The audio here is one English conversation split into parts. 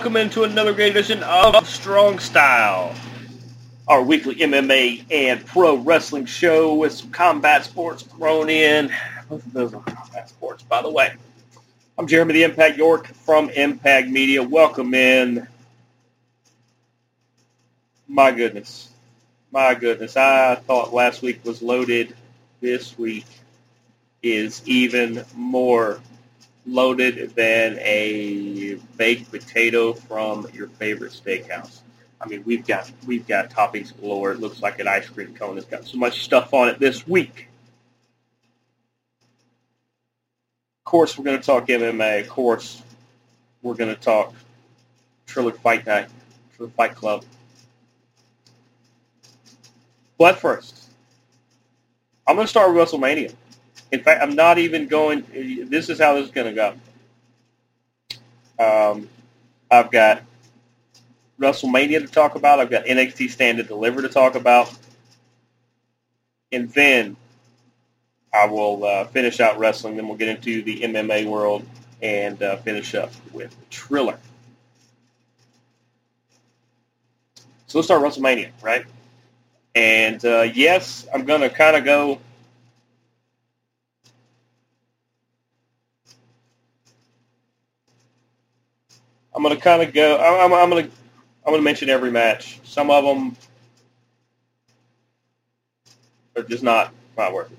Welcome into another great edition of Strong Style, our weekly MMA and pro wrestling show with some combat sports thrown in. Both of those are combat sports, by the way. I'm Jeremy the Impact York from Impact Media. Welcome in. My goodness. My goodness. I thought last week was loaded. This week is even more loaded than a baked potato from your favorite steakhouse. I mean, we've got we've got toppings galore. It looks like an ice cream cone. It's got so much stuff on it this week. Of course, we're going to talk MMA. Of course, we're going to talk Triller Fight Night, Triller Fight Club. But first, I'm going to start with WrestleMania. In fact, I'm not even going. This is how this is going to go. Um, I've got WrestleMania to talk about. I've got NXT Stand and Deliver to talk about, and then I will uh, finish out wrestling. Then we'll get into the MMA world and uh, finish up with Triller. So let's start WrestleMania, right? And uh, yes, I'm going to kind of go I'm going to kind of go. I'm, I'm going to I'm going to mention every match. Some of them are just not not worth it.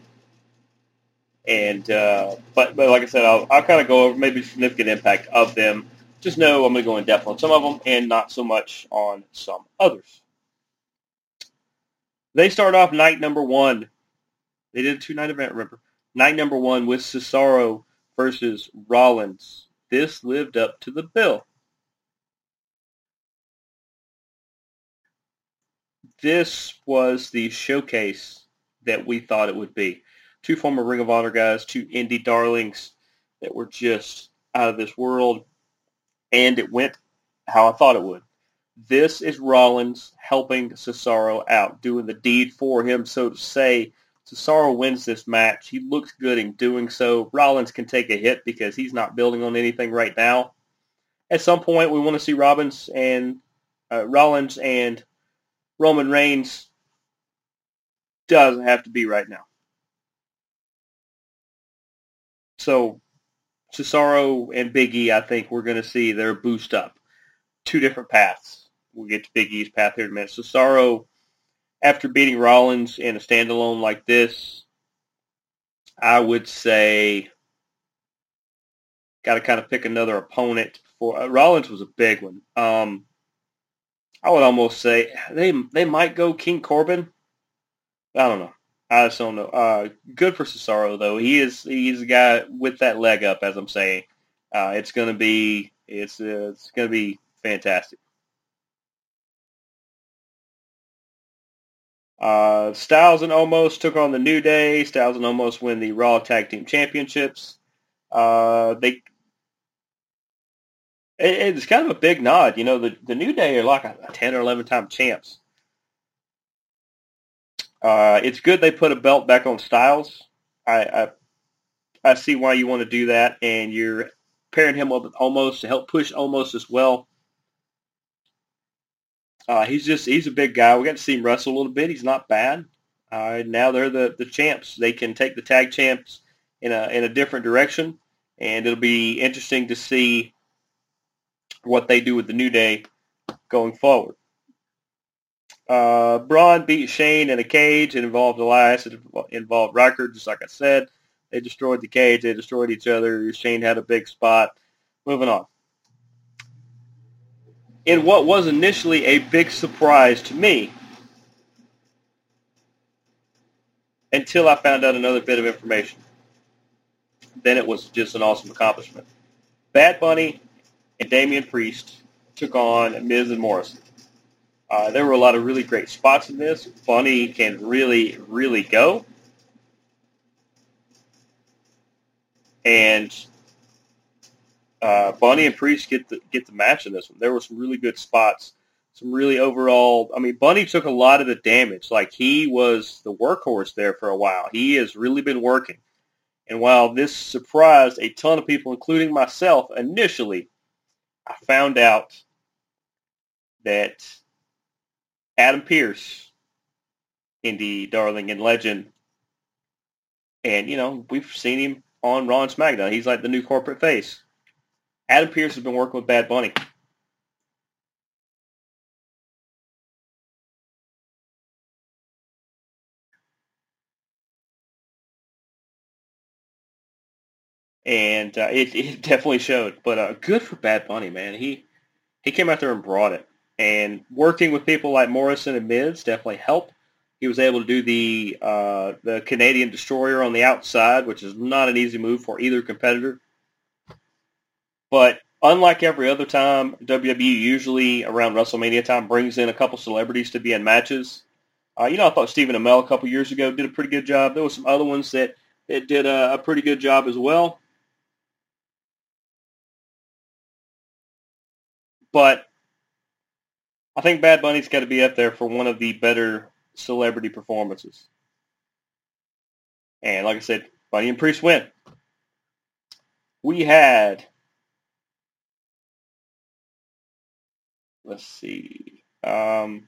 And uh, but but like I said, I'll I'll kind of go over maybe significant impact of them. Just know I'm going to go in depth on some of them and not so much on some others. They start off night number one. They did a two night event, remember? Night number one with Cesaro versus Rollins. This lived up to the bill. This was the showcase that we thought it would be. Two former Ring of Honor guys, two indie darlings that were just out of this world, and it went how I thought it would. This is Rollins helping Cesaro out, doing the deed for him, so to say. Cesaro wins this match. He looks good in doing so. Rollins can take a hit because he's not building on anything right now. At some point, we want to see Robbins and uh, Rollins and Roman Reigns doesn't have to be right now. So Cesaro and Big E, I think we're going to see their boost up. Two different paths. We'll get to Big E's path here in a minute. Cesaro, after beating Rollins in a standalone like this, I would say got to kind of pick another opponent for uh, Rollins was a big one. Um, I would almost say they they might go King Corbin. I don't know. I just don't know. Uh, good for Cesaro though. He is he's a guy with that leg up, as I'm saying. Uh, it's gonna be it's uh, it's gonna be fantastic. Uh, Styles and Omos took on the New Day. Styles and Omos win the Raw Tag Team Championships. Uh, they it, it's kind of a big nod. You know, the, the New Day are like a, a 10 or 11 time champs. Uh, it's good they put a belt back on Styles. I, I, I see why you want to do that, and you're pairing him up with Omos to help push almost as well. Uh, he's just he's a big guy. We got to see him wrestle a little bit. He's not bad. Uh, now they're the, the champs. They can take the tag champs in a in a different direction, and it'll be interesting to see what they do with the New Day going forward. Uh, Braun beat Shane in a cage. It involved Elias. It involved Ryker, just like I said. They destroyed the cage. They destroyed each other. Shane had a big spot. Moving on. In what was initially a big surprise to me, until I found out another bit of information. Then it was just an awesome accomplishment. Bad Bunny and Damian Priest took on Miz and Morrison. Uh, there were a lot of really great spots in this. Bunny can really, really go. And uh, Bunny and Priest get the get the match in this one. There were some really good spots. Some really overall. I mean, Bunny took a lot of the damage. Like he was the workhorse there for a while. He has really been working. And while this surprised a ton of people, including myself initially, I found out that Adam Pearce, indie darling and legend, and you know we've seen him on Raw and SmackDown. He's like the new corporate face. Adam Pearce has been working with Bad Bunny. And uh, it, it definitely showed. But uh, good for Bad Bunny, man. He he came out there and brought it. And working with people like Morrison and Miz definitely helped. He was able to do the uh, the Canadian Destroyer on the outside, which is not an easy move for either competitor. But unlike every other time, WWE usually around WrestleMania time brings in a couple celebrities to be in matches. Uh, you know, I thought Stephen Amell a couple years ago did a pretty good job. There were some other ones that, that did a, a pretty good job as well. But I think Bad Bunny's got to be up there for one of the better celebrity performances. And like I said, Bunny and Priest win. We had, let's see, um,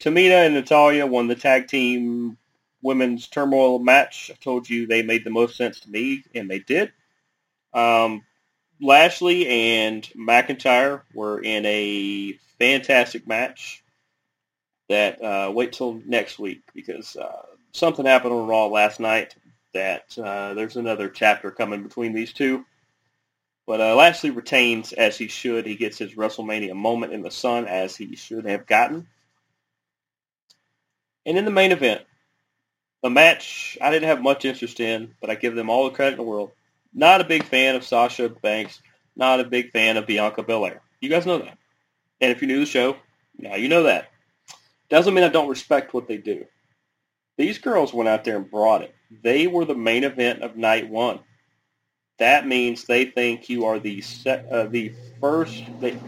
Tamina and Natalya won the tag team women's turmoil match. I told you they made the most sense to me, and they did. Um, Lashley and McIntyre were in a fantastic match. That uh, wait till next week because uh, something happened on Raw last night. That uh, there's another chapter coming between these two. But uh, Lashley retains as he should. He gets his WrestleMania moment in the sun as he should have gotten. And in the main event, a match I didn't have much interest in, but I give them all the credit in the world. Not a big fan of Sasha Banks. Not a big fan of Bianca Belair. You guys know that. And if you knew the show, now you know that. Doesn't mean I don't respect what they do. These girls went out there and brought it. They were the main event of night one. That means they think you are the set, uh, the first. They,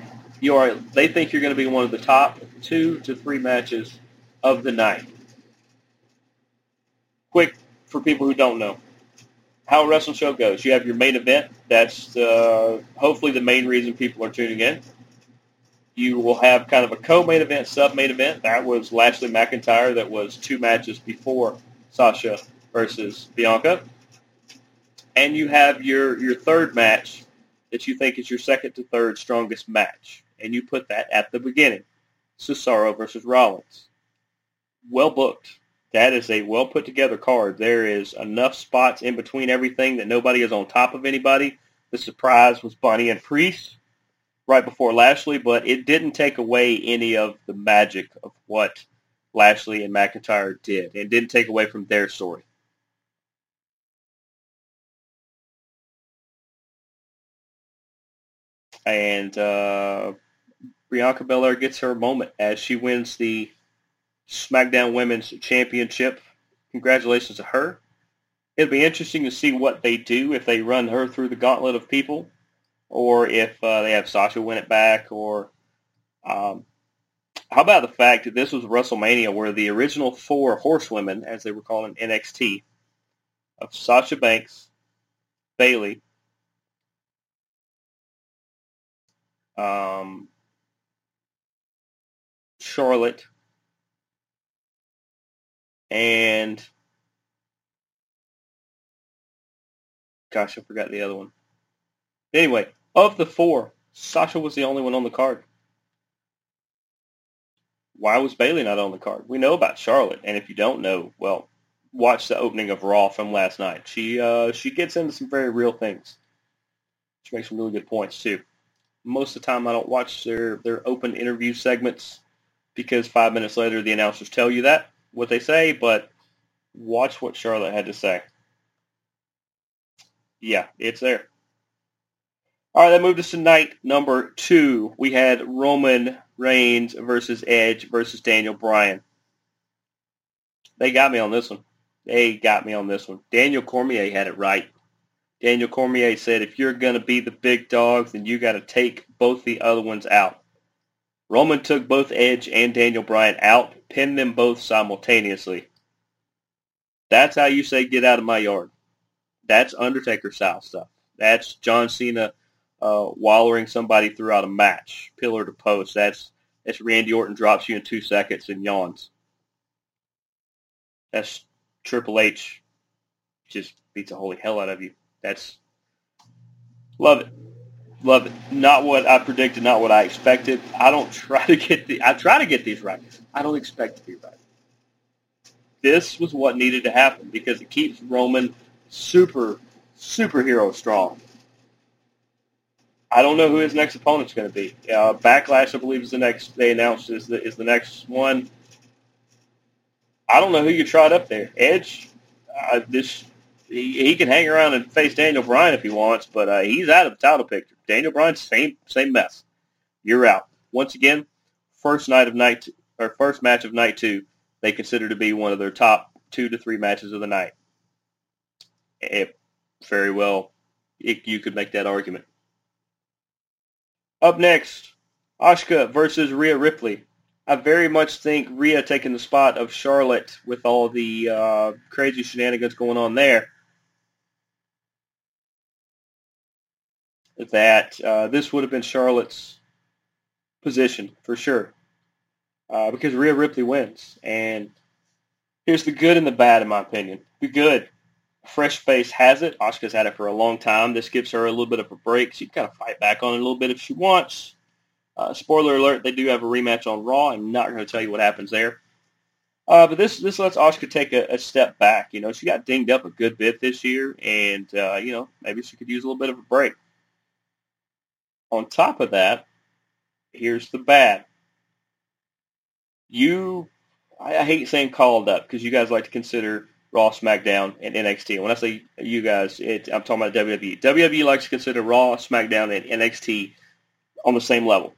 you are. They think you're going to be one of the top two to three matches of the night. Quick for people who don't know how a wrestling show goes. You have your main event. That's uh, hopefully the main reason people are tuning in. You will have kind of a co-main event, sub-main event. That was Lashley McIntyre. That was two matches before Sasha versus Bianca. And you have your, your third match that you think is your second to third strongest match. And you put that at the beginning. Cesaro versus Rollins. Well booked that is a well put together card. There is enough spots in between everything that nobody is on top of anybody. The surprise was Bunny and Priest right before Lashley, but it didn't take away any of the magic of what Lashley and McIntyre did. It didn't take away from their story. And uh, Bianca Belair gets her moment as she wins the SmackDown Women's Championship. Congratulations to her. It'll be interesting to see what they do if they run her through the gauntlet of people, or if uh, they have Sasha win it back, or um, how about the fact that this was WrestleMania where the original four horsewomen, as they were calling NXT, of Sasha Banks, Bayley, um, Charlotte, and gosh, I forgot the other one. Anyway, of the four, Sasha was the only one on the card. Why was Bayley not on the card? We know about Charlotte, and if you don't know, well, watch the opening of Raw from last night. She uh, she gets into some very real things. She makes some really good points too. Most of the time, I don't watch their their open interview segments because five minutes later the announcers tell you that what they say, but watch what Charlotte had to say. Yeah, it's there. All right, that moved us to night number two. We had Roman Reigns versus Edge versus Daniel Bryan. They got me on this one. They got me on this one. Daniel Cormier had it right. Daniel Cormier said, if you're going to be the big dog, then you got to take both the other ones out. Roman took both Edge and Daniel Bryan out, pinned them both simultaneously. That's how you say get out of my yard. That's Undertaker style stuff. That's John Cena uh, wallering somebody throughout a match, pillar to post. That's that's Randy Orton drops you in two seconds and yawns. That's Triple H just beats the holy hell out of you. That's love it. Love it. Not what I predicted, not what I expected. I don't try to get the I try to get these right. I don't expect to be right. This was what needed to happen because it keeps Roman super superhero strong. I don't know who his next opponent's going to be. Uh, Backlash, I believe, is the next. They announced is the is the next one. I don't know who you tried up there. Edge, uh, this he, he can hang around and face Daniel Bryan if he wants, but uh, he's out of the title picture. Daniel Bryan, same same mess. You're out once again. First night of night or first match of night two, they consider to be one of their top two to three matches of the night. It, very well, it, you could make that argument. Up next, Asuka versus Rhea Ripley. I very much think Rhea taking the spot of Charlotte with all the uh, crazy shenanigans going on there. That uh, this would have been Charlotte's position for sure, uh, because Rhea Ripley wins. And here's the good and the bad, in my opinion. The good, fresh face has it. Asuka's had it for a long time. This gives her a little bit of a break. She can kind of fight back on it a little bit if she wants. Uh, spoiler alert, they do have a rematch on Raw. I'm not going to tell you what happens there. Uh, but this this lets Oscar take a, a, step back. You know, she got dinged up a good bit this year, and uh, you know maybe she could use a little bit of a break. On top of that, here's the bad. You, I, I hate saying called up because you guys like to consider Raw, SmackDown, and NXT. When I say you guys, it, I'm talking about WWE. WWE likes to consider Raw, SmackDown, and NXT on the same level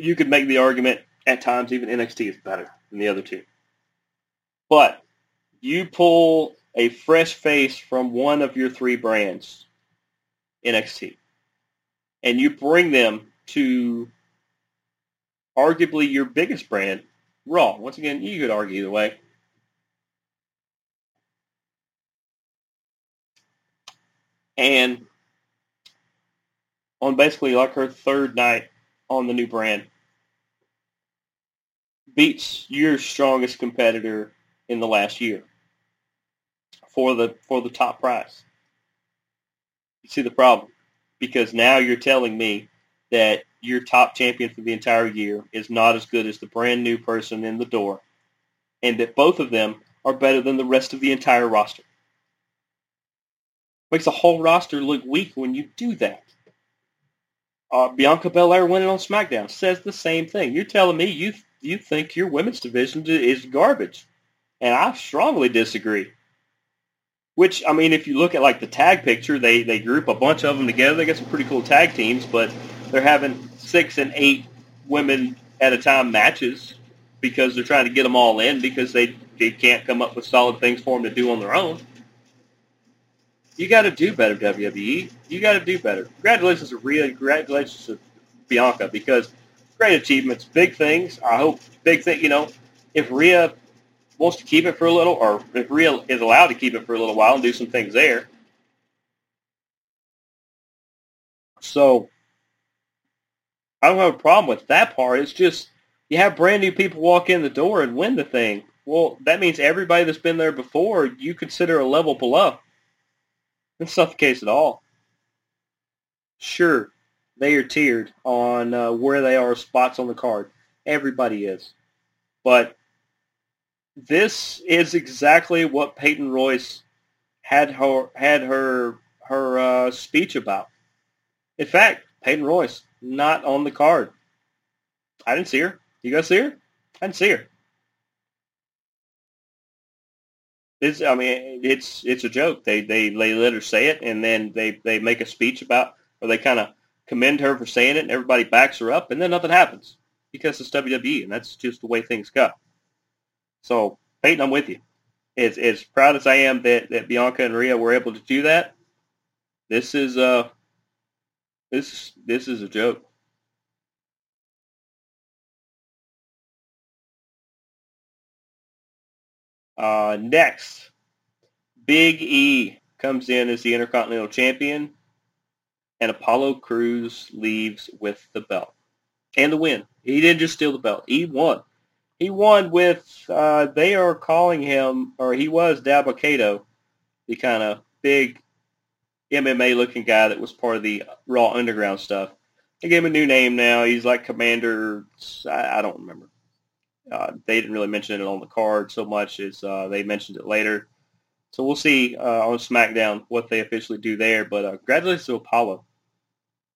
you could make the argument at times even NXT is better than the other two. But you pull a fresh face from one of your three brands, NXT, and you bring them to arguably your biggest brand, Raw. Once again, you could argue either way. And on basically like her third night on the new brand, beats your strongest competitor in the last year for the for the top prize. You see the problem? Because now you're telling me that your top champion for the entire year is not as good as the brand new person in the door, and that both of them are better than the rest of the entire roster. Makes the whole roster look weak when you do that. Uh, Bianca Belair winning on SmackDown says the same thing. You're telling me you you think your women's division is garbage. And I strongly disagree. Which, I mean, if you look at like the tag picture, they, they group a bunch of them together. They got some pretty cool tag teams, but they're having six and eight women at a time matches because they're trying to get them all in because they, they can't come up with solid things for them to do on their own. You got to do better, WWE. You got to do better. Congratulations to Rhea. Congratulations to Bianca because great achievements, big things. I hope big thing. You know, if Rhea wants to keep it for a little, or if real is allowed to keep it for a little while and do some things there. So I don't have a problem with that part. It's just you have brand new people walk in the door and win the thing. Well, that means everybody that's been there before you consider a level below. That's not the case at all. Sure, they are tiered on uh, where they are spots on the card. Everybody is. But this is exactly what Peyton Royce had her had her her uh, speech about. In fact, Peyton Royce not on the card. I didn't see her. You guys see her? I didn't see her. It's, I mean, it's it's a joke. They they they let her say it, and then they they make a speech about, or they kind of commend her for saying it, and everybody backs her up, and then nothing happens because it's WWE, and that's just the way things go. So, Peyton, I'm with you. As, as proud as I am that, that Bianca and Rhea were able to do that, this is uh this this is a joke. Uh, next, Big E comes in as the Intercontinental Champion and Apollo Crews leaves with the belt and the win. He didn't just steal the belt; he won. He won with. Uh, they are calling him, or he was Dabba-Kato, the kind of big MMA-looking guy that was part of the Raw Underground stuff. They gave him a new name now. He's like Commander. I, I don't remember. Uh, they didn't really mention it on the card so much as uh, they mentioned it later. So we'll see uh, on SmackDown what they officially do there. But uh, congratulations to Apollo.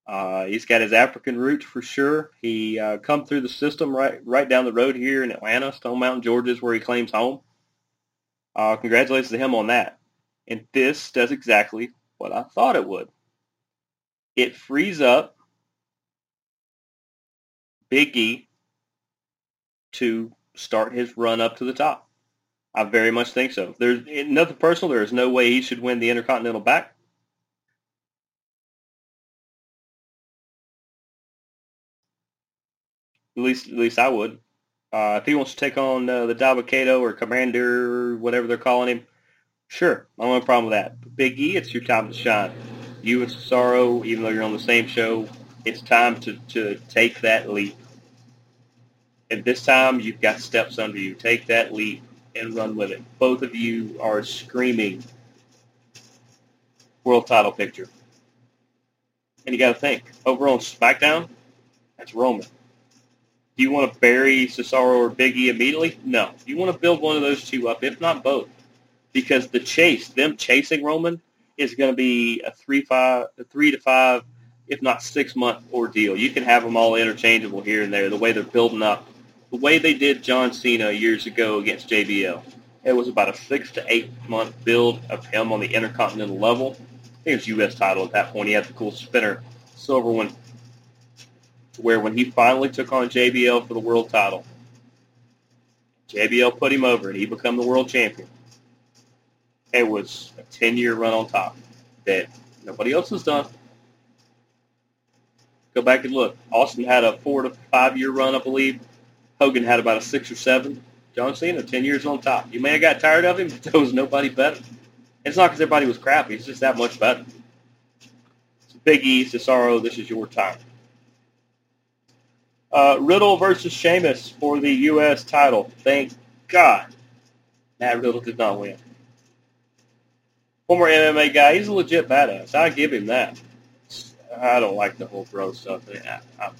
Uh, he's got his African roots for sure. He uh, come through the system right right down the road here in Atlanta. Stone Mountain, Georgia is where he claims home. Uh, congratulations to him on that. And this does exactly what I thought it would. It frees up Big E to start his run up to the top. I very much think so. There's nothing personal. There is no way he should win the Intercontinental back. At least, at least I would. Uh, if he wants to take on uh, the Dabba-Kato or Commander, whatever they're calling him, sure, I don't have a problem with that. But Big E, it's your time to shine. You and Cesaro, even though you're on the same show, it's time to, to take that leap. And this time, you've got steps under you. Take that leap and run with it. Both of you are screaming world title picture. And you got to think, over on SmackDown, that's Roman. Do you want to bury Cesaro or Biggie immediately? No. You want to build one of those two up, if not both, because the chase, them chasing Roman, is going to be a three five, a three to five, if not six month ordeal. You can have them all interchangeable here and there. The way they're building up, the way they did John Cena years ago against JBL, it was about a six to eight month build of him on the intercontinental level. I think it was U.S. title at that point. He had the cool spinner silver one where when he finally took on JBL for the world title, JBL put him over and he became the world champion. It was a 10-year run on top that nobody else has done. Go back and look. Austin had a four to five-year run, I believe. Hogan had about a six or seven. John Cena, 10 years on top. You may have got tired of him, but there was nobody better. It's not because everybody was crappy. It's just that much better. So Big E, Cesaro, this is your time. Uh, Riddle versus Sheamus for the U.S. title. Thank God Matt Riddle did not win. Former MMA guy. He's a legit badass. I give him that. I don't like the whole bro stuff. I,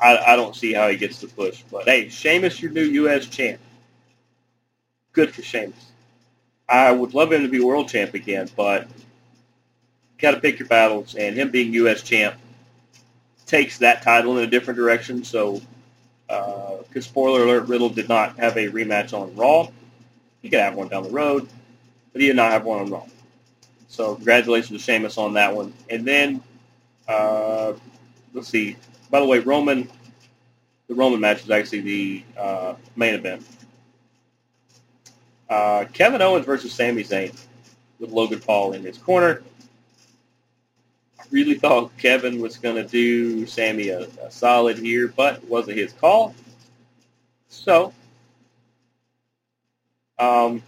I, I don't see how he gets the push. But hey, Sheamus, your new U.S. champ. Good for Sheamus. I would love him to be world champ again, but got to pick your battles. And him being U.S. champ takes that title in a different direction. So, because uh, spoiler alert, Riddle did not have a rematch on Raw. He could have one down the road, but he did not have one on Raw. So, congratulations to Sheamus on that one. And then, uh, let's see. By the way, Roman, the Roman match was actually the uh, main event. Uh, Kevin Owens versus Sami Zayn with Logan Paul in his corner really thought Kevin was going to do Sami a, a solid here, but it wasn't his call. So, um,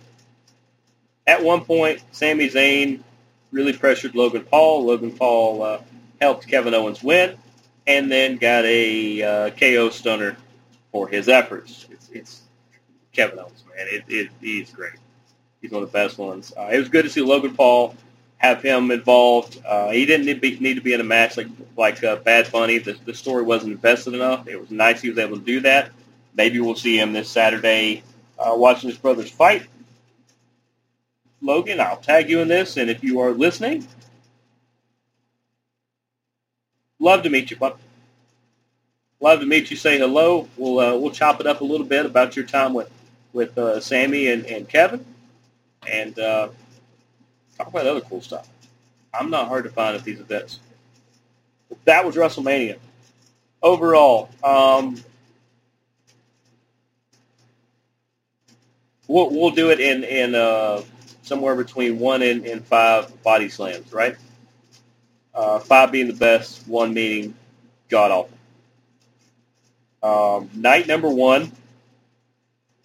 at one point, Sami Zayn really pressured Logan Paul. Logan Paul uh, helped Kevin Owens win, and then got a uh, KO stunner for his efforts. It's, it's Kevin Owens, man. It, it, he's great. He's one of the best ones. Uh, it was good to see Logan Paul have him involved. Uh, he didn't need to, be, need to be in a match like like uh, Bad Bunny. The, the story wasn't invested enough. It was nice he was able to do that. Maybe we'll see him this Saturday uh, watching his brothers fight. Logan, I'll tag you in this, and if you are listening, love to meet you, bud. Love to meet you. Say hello. We'll uh, we'll chop it up a little bit about your time with with uh, Sami and, and Kevin, and uh, talk about other cool stuff. I'm not hard to find at these events. That was WrestleMania. Overall, um, we'll, we'll do it in in uh, somewhere between one and, and five body slams, right? Uh, five being the best, one meaning god awful. Um, night number one.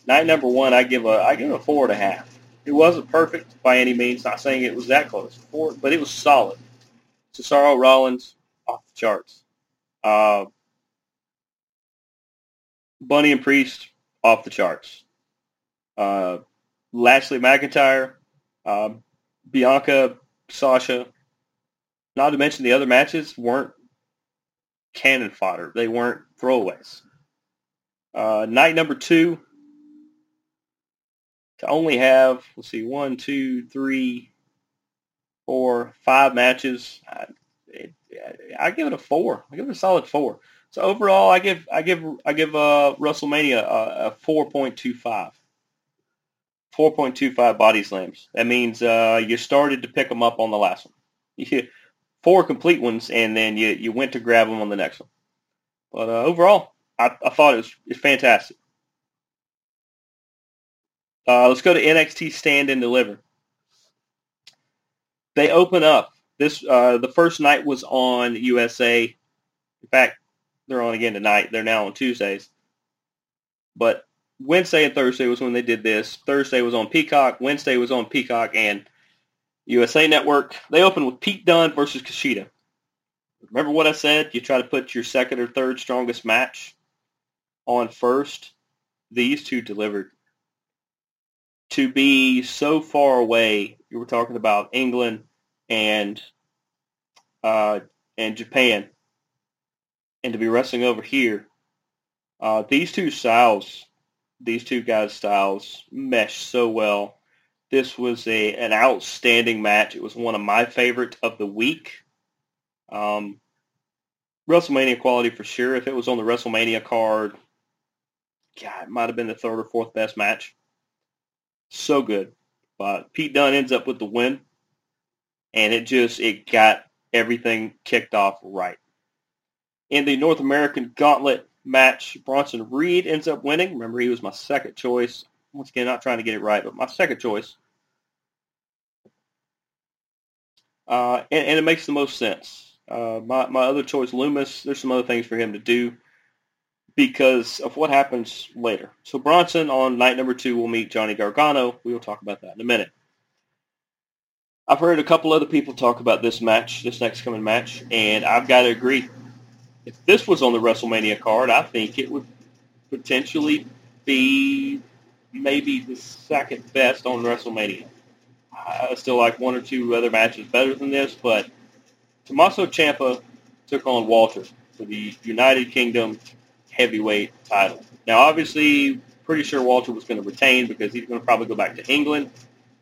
Night number one, I give a I give a four and a half. It wasn't perfect by any means. Not saying it was that close, but it was solid. Cesaro Rollins off the charts. Uh, Bunny and Priest off the charts. Uh, Lashley McIntyre, uh, Bianca, Sasha. Not to mention the other matches weren't cannon fodder. They weren't throwaways. Uh, night number two, to only have, let's see, one, two, three, four, five matches, I, I give it a four. I give it a solid four. So overall, I give I give I give uh, WrestleMania a, a two five. 4.25 body slams. That means uh, you started to pick them up on the last one. four complete ones, and then you, you went to grab them on the next one. But uh, overall, I, I thought it was, it was fantastic. Uh, let's go to NXT Stand and Deliver. They open up. This uh, the first night was on USA. In fact, they're on again tonight. They're now on Tuesdays. But Wednesday and Thursday was when they did this. Thursday was on Peacock. Wednesday was on Peacock and USA Network. They opened with Pete Dunne versus Kushida. Remember what I said? You try to put your second or third strongest match on first. These two delivered. To be so far away, you were talking about England and uh, and Japan, and to be wrestling over here, uh, these two styles these two guys' styles mesh so well. This was a an outstanding match. It was one of my favorite of the week. Um, WrestleMania quality for sure. If it was on the WrestleMania card, God, it might have been the third or fourth best match. So good. But Pete Dunne ends up with the win, and it just it got everything kicked off right. In the North American Gauntlet, match, Bronson Reed ends up winning. Remember, he was my second choice. Once again, not trying to get it right, but my second choice. Uh, and, and, it makes the most sense. Uh, my, my other choice, Lumis, there's some other things for him to do because of what happens later. So Bronson on night number two will meet Johnny Gargano. We will talk about that in a minute. I've heard a couple other people talk about this match, this next coming match, and I've got to agree if this was on the WrestleMania card, I think it would potentially be maybe the second best on WrestleMania. I still like one or two other matches better than this, but Tommaso Ciampa took on Walter for the United Kingdom heavyweight title. Now, obviously, pretty sure Walter was going to retain because he's going to probably go back to England.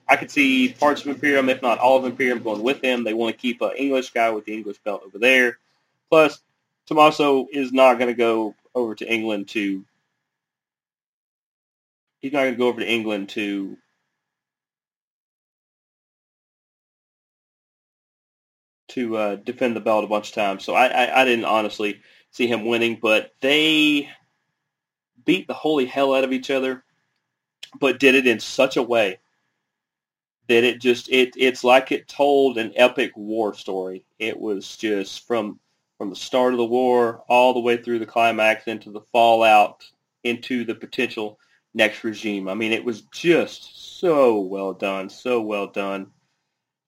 I could see parts of Imperium, if not all of Imperium, going with him. They want to keep an English guy with the English belt over there. Plus, Tommaso is not going to go over to England to. He's not going to go over to England to to uh, defend the belt a bunch of times. So I, I, I didn't honestly see him winning, but they beat the holy hell out of each other, but did it in such a way that it just it it's like it told an epic war story. It was just from from the start of the war all the way through the climax into the fallout into the potential next regime. I mean, it was just so well done, so well done.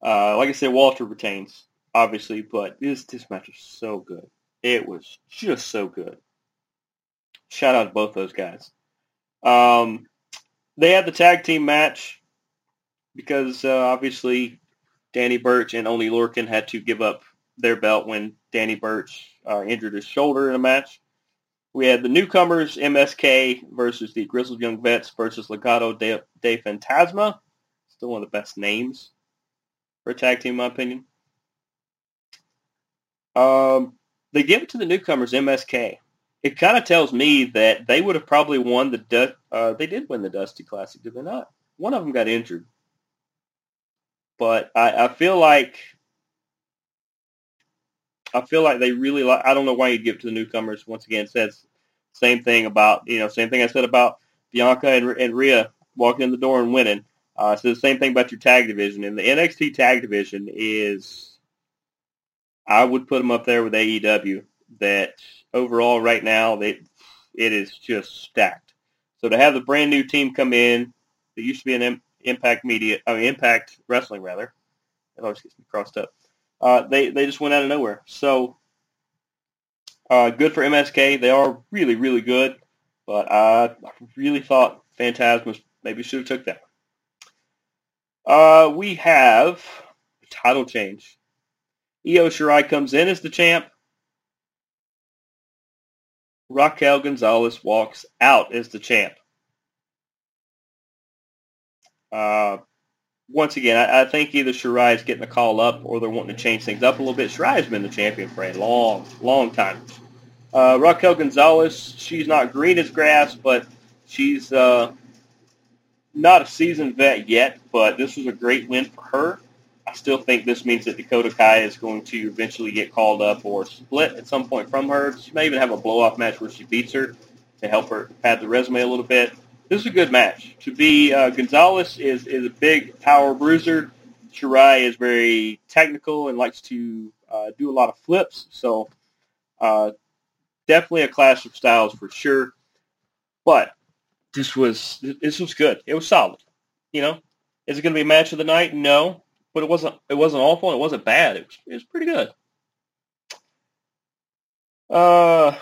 Uh, like I said, Walter retains, obviously, but this this match was so good. It was just so good. Shout out to both those guys. Um, they had the tag team match because uh, obviously Danny Burch and Oney Lorcan had to give up their belt when Danny Burch uh, injured his shoulder in a match. We had the newcomers, MSK versus the Grizzled Young Vets versus Legado de, del Fantasma. Still one of the best names for a tag team, in my opinion. Um, they give it to the newcomers, MSK. It kind of tells me that they would have probably won the. Du- uh, they did win the Dusty Classic, did they not? One of them got injured, but I, I feel like I feel like they really like. I don't know why you'd give it to the newcomers. Once again, says same thing about you know same thing I said about Bianca and, and Rhea walking in the door and winning. Uh, so the same thing about your tag division. And the NXT tag division is, I would put them up there with AEW. That overall right now, they, it is just stacked. So to have the brand new team come in, that used to be an Impact Media, I mean Impact Wrestling rather, it always gets me crossed up uh, they they just went out of nowhere. So uh, good for MSK. They are really really good, but I really thought Phantasmus maybe should have took that. Uh, we have title change. Io Shirai comes in as the champ. Raquel Gonzalez walks out as the champ. Uh, once again, I, I, think either Shirai is getting a call up or they're wanting to change things up a little bit. Shirai has been the champion for a long, long time. Uh, Raquel Gonzalez, she's not green as grass, but she's uh, not a seasoned vet yet, but this was a great win for her. I still think this means that Dakota Kai is going to eventually get called up or split at some point from her. She may even have a blow-off match where she beats her to help her pad the resume a little bit. This is a good match. To be uh, Gonzalez is, is a big power bruiser. Shirai is very technical and likes to uh, do a lot of flips. So uh, definitely a clash of styles for sure. But this was this was good. It was solid. You know, is it going to be a match of the night? No, but it wasn't. It wasn't awful. And it wasn't bad. It was. It was pretty good. Uh,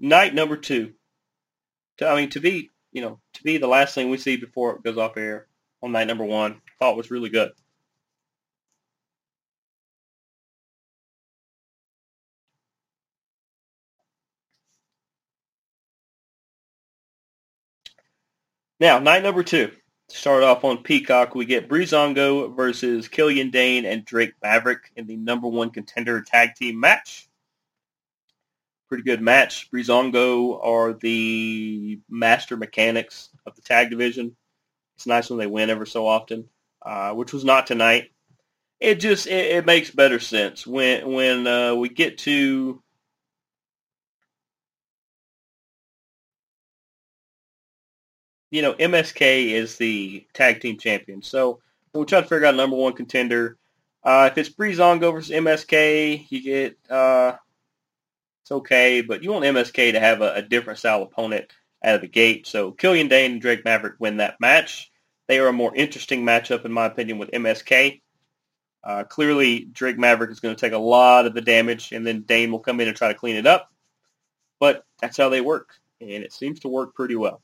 night number two. To, I mean, to be you know to be the last thing we see before it goes off air on night number one, thought was really good. Now, night number two. Start off on Peacock. We get Breezango versus Killian Dain and Drake Maverick in the number one contender tag team match. Pretty good match. Breezango are the master mechanics of the tag division. It's nice when they win ever so often, uh, which was not tonight. It just it, it makes better sense when when uh, we get to you know, MSK is the tag team champion. So we're trying to figure out number one contender. Uh, if it's Breezango versus MSK, you get uh, it's okay, but you want MSK to have a, a, different style opponent out of the gate. So Killian Dain and Drake Maverick win that match. They are a more interesting matchup, in my opinion, with MSK. Uh, clearly, Drake Maverick is going to take a lot of the damage, and then Dain will come in and try to clean it up. But that's how they work, and it seems to work pretty well.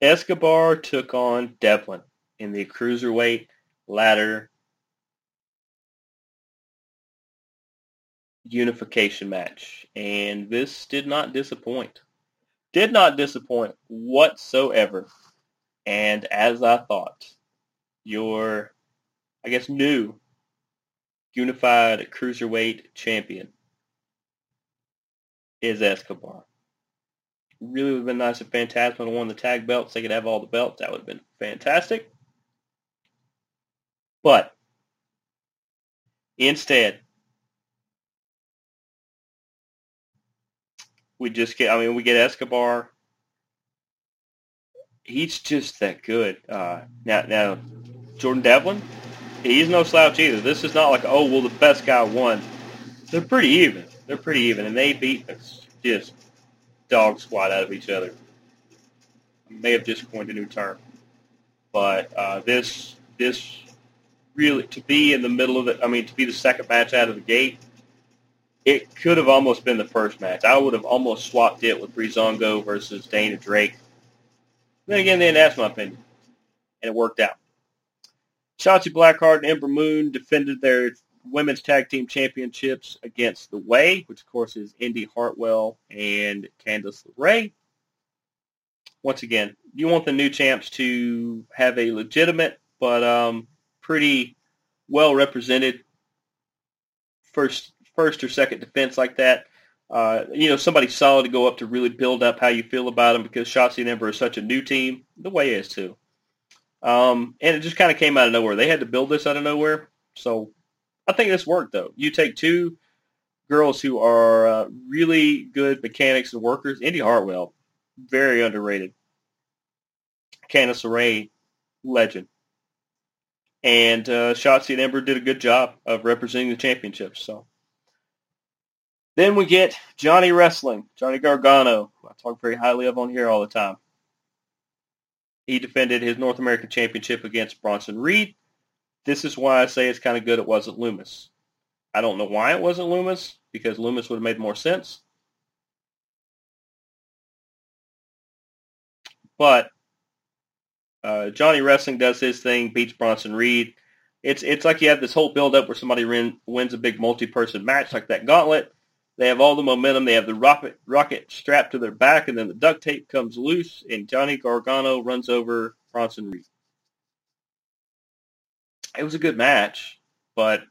Escobar took on Devlin in the cruiserweight ladder unification match, and this did not disappoint. Did not disappoint whatsoever. And as I thought, your, I guess, new unified cruiserweight champion is Escobar really would have been nice if Phantasm won the tag belts. They could have all the belts. That would have been fantastic. But instead, we just get, I mean, we get Escobar. He's just that good. Uh, now, now, Jordan Devlin, he's no slouch either. This is not like, oh, well, the best guy won. They're pretty even. They're pretty even, and they beat us just dog squat out of each other. I may have just coined a new term, but uh, this this really to be in the middle of it. I mean, to be the second match out of the gate, it could have almost been the first match. I would have almost swapped it with Breezango versus Dana Drake. Then again, then that's my opinion, and it worked out. Shotzi Blackheart and Ember Moon defended their women's tag team championships against The Way, which of course is Indi Hartwell and Candice LeRae. Once again, you want the new champs to have a legitimate but um, pretty well represented first first or second defense like that. Uh, you know, somebody solid to go up to really build up how you feel about them because Shotzi and Ember is such a new team. The Way is too. Um, and it just kind of came out of nowhere. They had to build this out of nowhere. So I think this worked though. You take two girls who are uh, really good mechanics and workers. Indi Hartwell, very underrated. Candice LeRae, legend. And uh, Shotzi and Ember did a good job of representing the championships. So then we get Johnny Wrestling, Johnny Gargano, who I talk very highly of on here all the time. He defended his North American Championship against Bronson Reed. This is why I say it's kind of good it wasn't Lumis. I don't know why it wasn't Lumis, because Lumis would have made more sense. But uh, Johnny Wrestling does his thing, beats Bronson Reed. It's it's like you have this whole build up where somebody win, wins a big multi person match like that gauntlet. They have all the momentum. They have the rocket rocket strapped to their back, and then the duct tape comes loose, and Johnny Gargano runs over Bronson Reed. It was a good match, but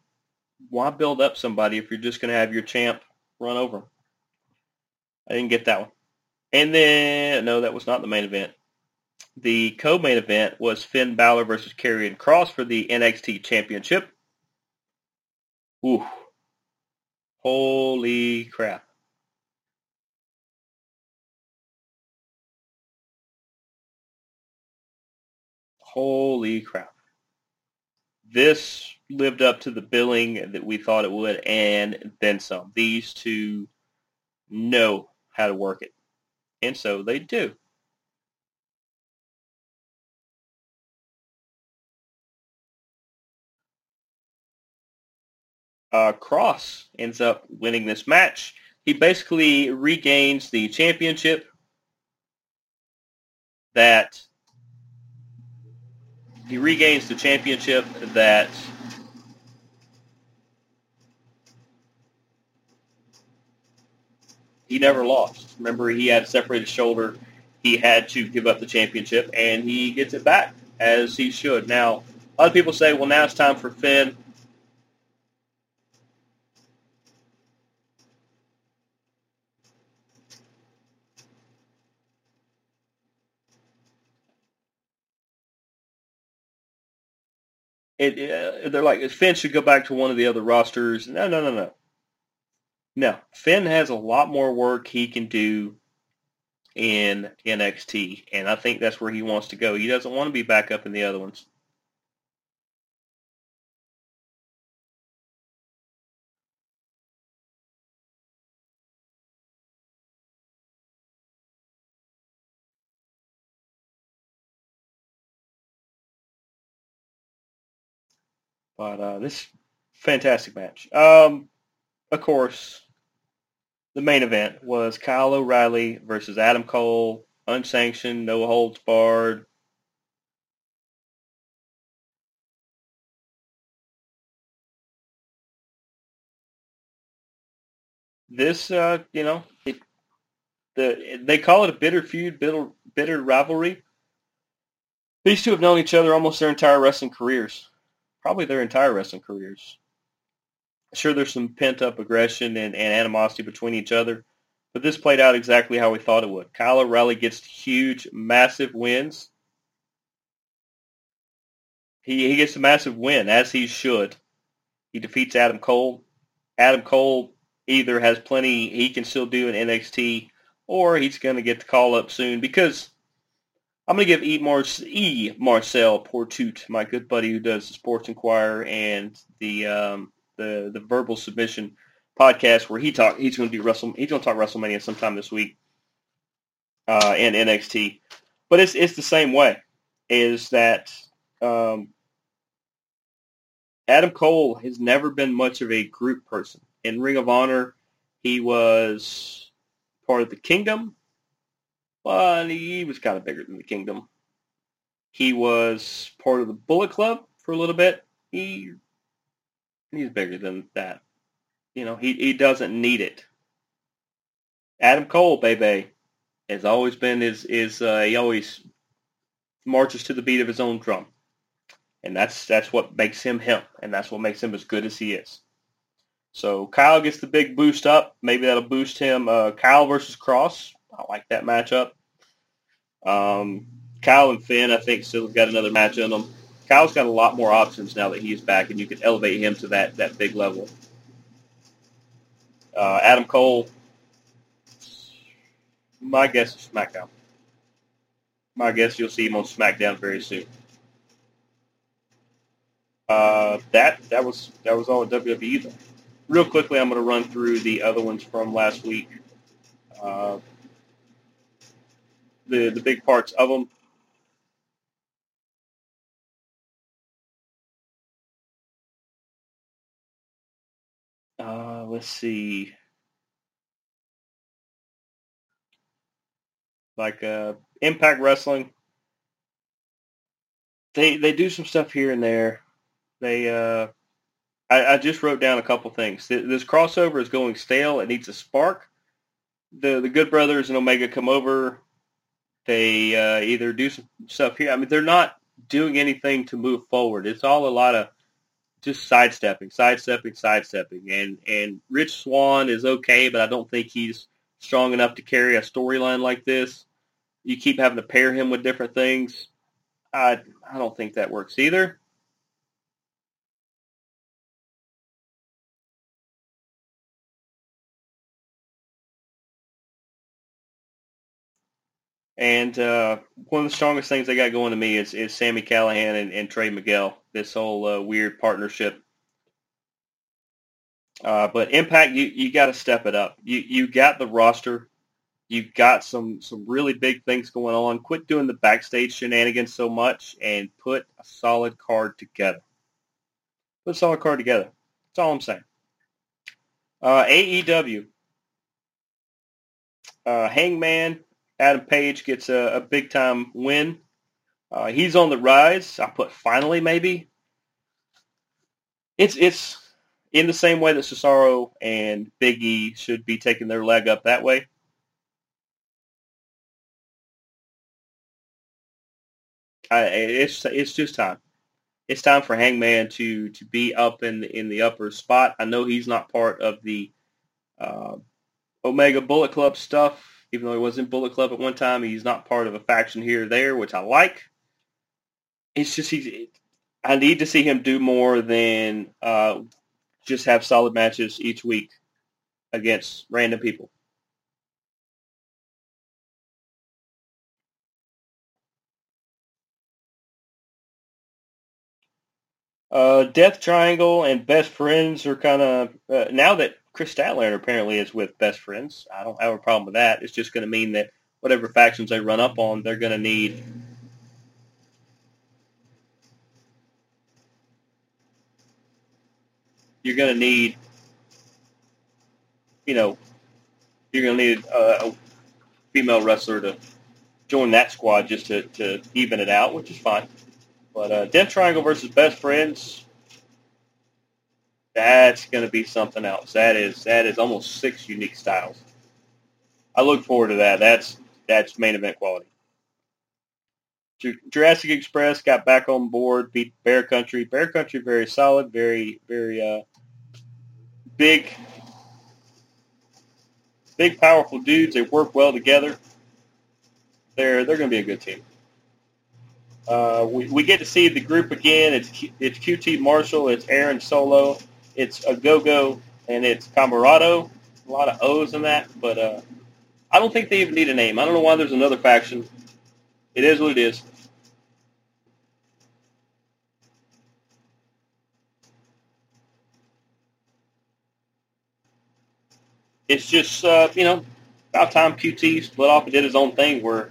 why build up somebody if you're just going to have your champ run over him? I didn't get that one. And then, no, that was not the main event. The co-main event was Finn Balor versus Karrion Kross for the NXT Championship. Ooh. Holy crap. Holy crap. This lived up to the billing that we thought it would and then some. These two know how to work it. And so they do. Uh, Kross ends up winning this match. He basically regains the championship that he regains the championship that he never lost. Remember, he had separated shoulder. He had to give up the championship, and he gets it back as he should. Now, a lot of people say, well, now it's time for Finn. It, uh, they're like Finn should go back to one of the other rosters. No, no, no, no. No, Finn has a lot more work he can do in NXT, and I think that's where he wants to go. He doesn't want to be back up in the other ones. But uh, this fantastic match. Um, of course, the main event was Kyle O'Reilly versus Adam Cole, unsanctioned, no holds barred. This, uh, you know, it, the they call it a bitter feud, bitter, bitter rivalry. These two have known each other almost their entire wrestling careers, probably their entire wrestling careers sure there's some pent up aggression and, and animosity between each other, but this played out exactly how we thought it would. Kyle O'Reilly gets huge, massive wins. He he gets a massive win as he should. He defeats Adam Cole. Adam Cole either has plenty he can still do in NXT, or he's going to get the call up soon because I'm going to give E. Mar- e. Marcel Portut, my good buddy who does the Sports Inquirer and the um, the the verbal submission podcast where he talk he's going to do Wrestle he's going to talk WrestleMania sometime this week uh, and NXT, but it's it's the same way. Is that um, Adam Cole has never been much of a group person in Ring of Honor. He was part of the Kingdom, but he was kind of bigger than the Kingdom. He was part of the Bullet Club for a little bit. He He's bigger than that. You know, he, he doesn't need it. Adam Cole, baby, has always been his, his uh, he always marches to the beat of his own drum. And that's that's what makes him him, and that's what makes him as good as he is. So Kyle gets the big boost up. Maybe that'll boost him. Uh, Kyle versus Kross. I like that matchup. Um, Kyle and Finn, I think, still got another match in them. Kyle's got a lot more options now that he's back, and you can elevate him to that that big level. Uh, Adam Cole, my guess is SmackDown. My guess you'll see him on SmackDown very soon. Uh, that that was that was all at WWE though. Real quickly, I'm going to run through the other ones from last week. Uh, the the big parts of them. Uh, let's see. Like uh, Impact Wrestling. They they do some stuff here and there. They uh, I, I just wrote down a couple things. This crossover is going stale. It needs a spark. The the Good Brothers and Omega come over. They uh, either do some stuff here. I mean, they're not doing anything to move forward. It's all a lot of just sidestepping, sidestepping, sidestepping. And and Rich Swann is okay, but I don't think he's strong enough to carry a storyline like this. You keep having to pair him with different things. I I don't think that works either. And uh, one of the strongest things they got going to me is, is Sami Callihan and, and Trey Miguel. This whole uh, weird partnership. Uh, but Impact, you, you got to step it up. You you got the roster. You got some some really big things going on. Quit doing the backstage shenanigans so much and put a solid card together. Put a solid card together. That's all I'm saying. Uh, AEW. Uh, Hangman Adam Page gets a, a big time win. Uh, he's on the rise. I put finally maybe. It's it's in the same way that Cesaro and Big E should be taking their leg up that way. I, it's it's just time. It's time for Hangman to to be up in the, in the upper spot. I know he's not part of the uh, Omega Bullet Club stuff even though he was in Bullet Club at one time, he's not part of a faction here or there, which I like. It's just he's. I need to see him do more than uh, just have solid matches each week against random people. Uh, Death Triangle and Best Friends are kind of uh, now that Kris Statlander apparently is with Best Friends. I don't have a problem with that. It's just going to mean that whatever factions they run up on, they're going to need you're going to need you know you're going to need a, a female wrestler to join that squad just to, to even it out, which is fine. But uh, Death Triangle versus Best Friends, that's going to be something else. That is that is almost six unique styles. I look forward to that. That's that's main event quality. Jurassic Express got back on board, beat Bear Country. Bear Country very solid, very very uh, big, big powerful dudes. They work well together. They're they're going to be a good team. Uh, we, we get to see the group again. It's it's QT Marshall, it's Aaron Solo, it's a go-go and it's Comoroto. A lot of O's in that, but uh, I don't think they even need a name. I don't know why there's another faction. It is what it is. It's just uh, you know about time QT split off and did his own thing where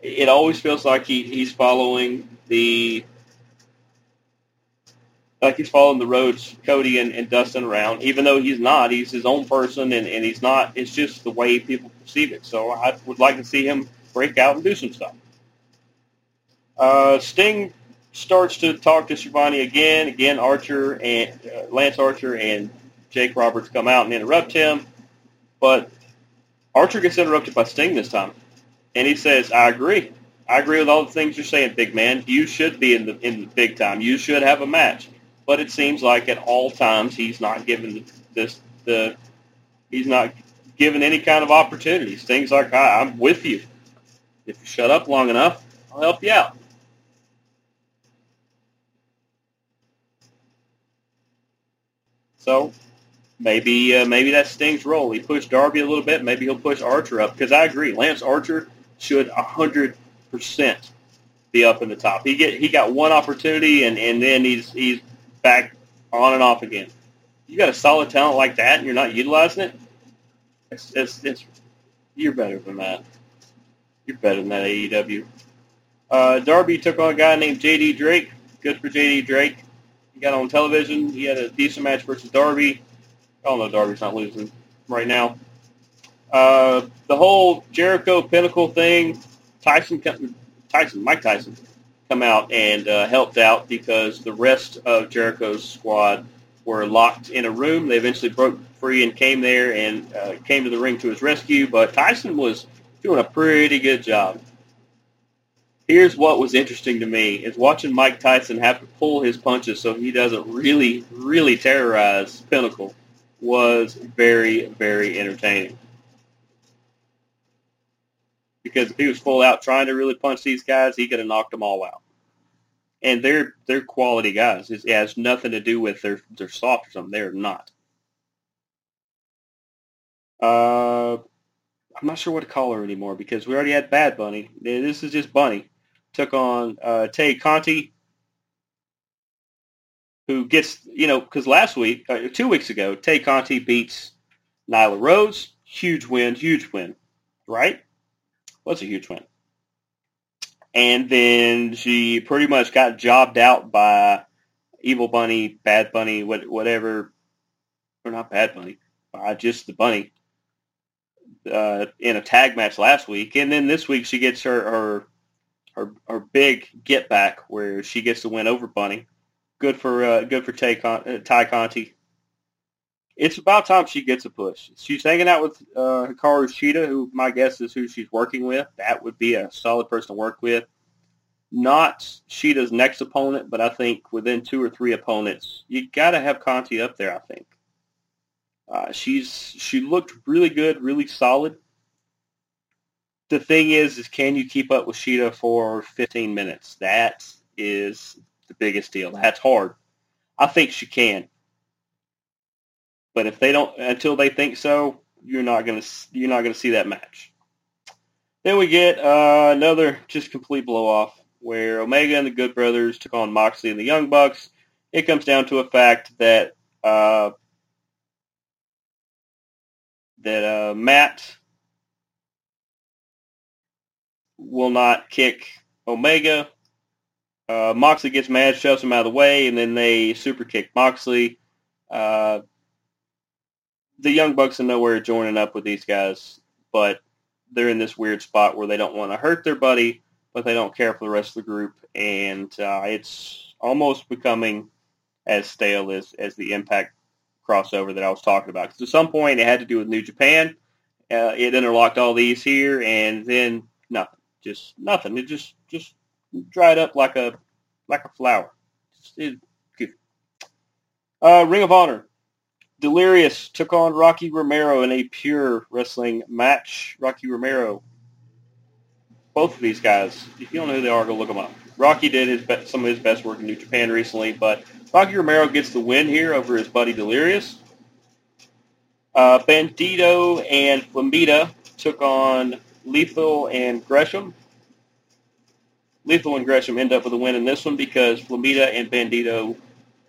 it always feels like he, he's following the like he's following the Rhodes Cody and, and Dustin around, even though he's not. He's his own person, and, and he's not. It's just the way people perceive it. So I would like to see him break out and do some stuff. Uh, Sting starts to talk to Schiavone again. Again, Archer and uh, Lance Archer and Jake Roberts come out and interrupt him, but Archer gets interrupted by Sting this time, and he says, "I agree. I agree with all the things you're saying, big man. You should be in the in the big time. You should have a match." But it seems like at all times he's not given this the he's not given any kind of opportunities. Things like I'm with you. If you shut up long enough, I'll help you out. So maybe uh, maybe that Sting's role. He pushed Darby a little bit. Maybe he'll push Archer up because I agree. Lance Archer should hundred percent be up in the top. He get he got one opportunity and, and then he's he's back on and off again. You got a solid talent like that, and you're not utilizing it. It's, it's, it's you're better than that. You're better than that AEW. Uh, Darby took on a guy named JD Drake. Good for JD Drake. He got on television. He had a decent match versus Darby. Oh no, Darby's not losing right now. Uh, the whole Jericho Pinnacle thing, Tyson, Tyson, Mike Tyson, come out and uh, helped out because the rest of Jericho's squad were locked in a room. They eventually broke free and came there and uh, came to the ring to his rescue. But Tyson was doing a pretty good job. Here's what was interesting to me is watching Mike Tyson have to pull his punches so he doesn't really, really terrorize Pinnacle was very, very entertaining. Because if he was full out trying to really punch these guys, he could have knocked them all out. And they're they're quality guys. It has nothing to do with their they're soft or something. They're not. Uh, I'm not sure what to call her anymore because we already had Bad Bunny. This is just Bunny. Took on uh, Tay Conti, who gets, you know, because last week, uh, two weeks ago, Tay Conti beats Nyla Rose. Huge win, huge win, right? Was a huge win. And then she pretty much got jobbed out by Evil Bunny, Bad Bunny, what, whatever, or not Bad Bunny, uh, just the Bunny, uh, in a tag match last week. And then this week she gets her, her, her, her big get back where she gets to win over Bunny good for uh, good for Tay Con- uh, Tay Conti. It's about time she gets a push. She's hanging out with uh, Hikaru Shida, who my guess is who she's working with. That would be a solid person to work with. Not Shida's next opponent, but I think within two or three opponents, you got to have Conti up there. I think uh, she's she looked really good, really solid. The thing is, is can you keep up with Shida for 15 minutes? That is the biggest deal. That's hard. I think she can. But if they don't, until they think so, you're not gonna you're not gonna see that match. Then we get uh, another just complete blow off where Omega and the Good Brothers took on Moxley and the Young Bucks. It comes down to a fact that uh, that uh, Matt will not kick Omega uh, Moxley gets mad, shoves him out of the way, and then they super kick Moxley. Uh, the Young Bucks are nowhere joining up with these guys, but they're in this weird spot where they don't want to hurt their buddy, but they don't care for the rest of the group, and uh, it's almost becoming as stale as, as the Impact crossover that I was talking about. Because at some point it had to do with New Japan. Uh, it interlocked all these here, and then nothing, just nothing. It just just dried up like a like a flower. Good. Uh, Ring of Honor. Delirious took on Rocky Romero in a pure wrestling match. Rocky Romero. Both of these guys, if you don't know who they are, go look them up. Rocky did his be- some of his best work in New Japan recently, but Rocky Romero gets the win here over his buddy Delirious. Uh, Bandito and Flamita took on Lethal and Gresham. Lethal and Gresham end up with a win in this one because Flamita and Bandito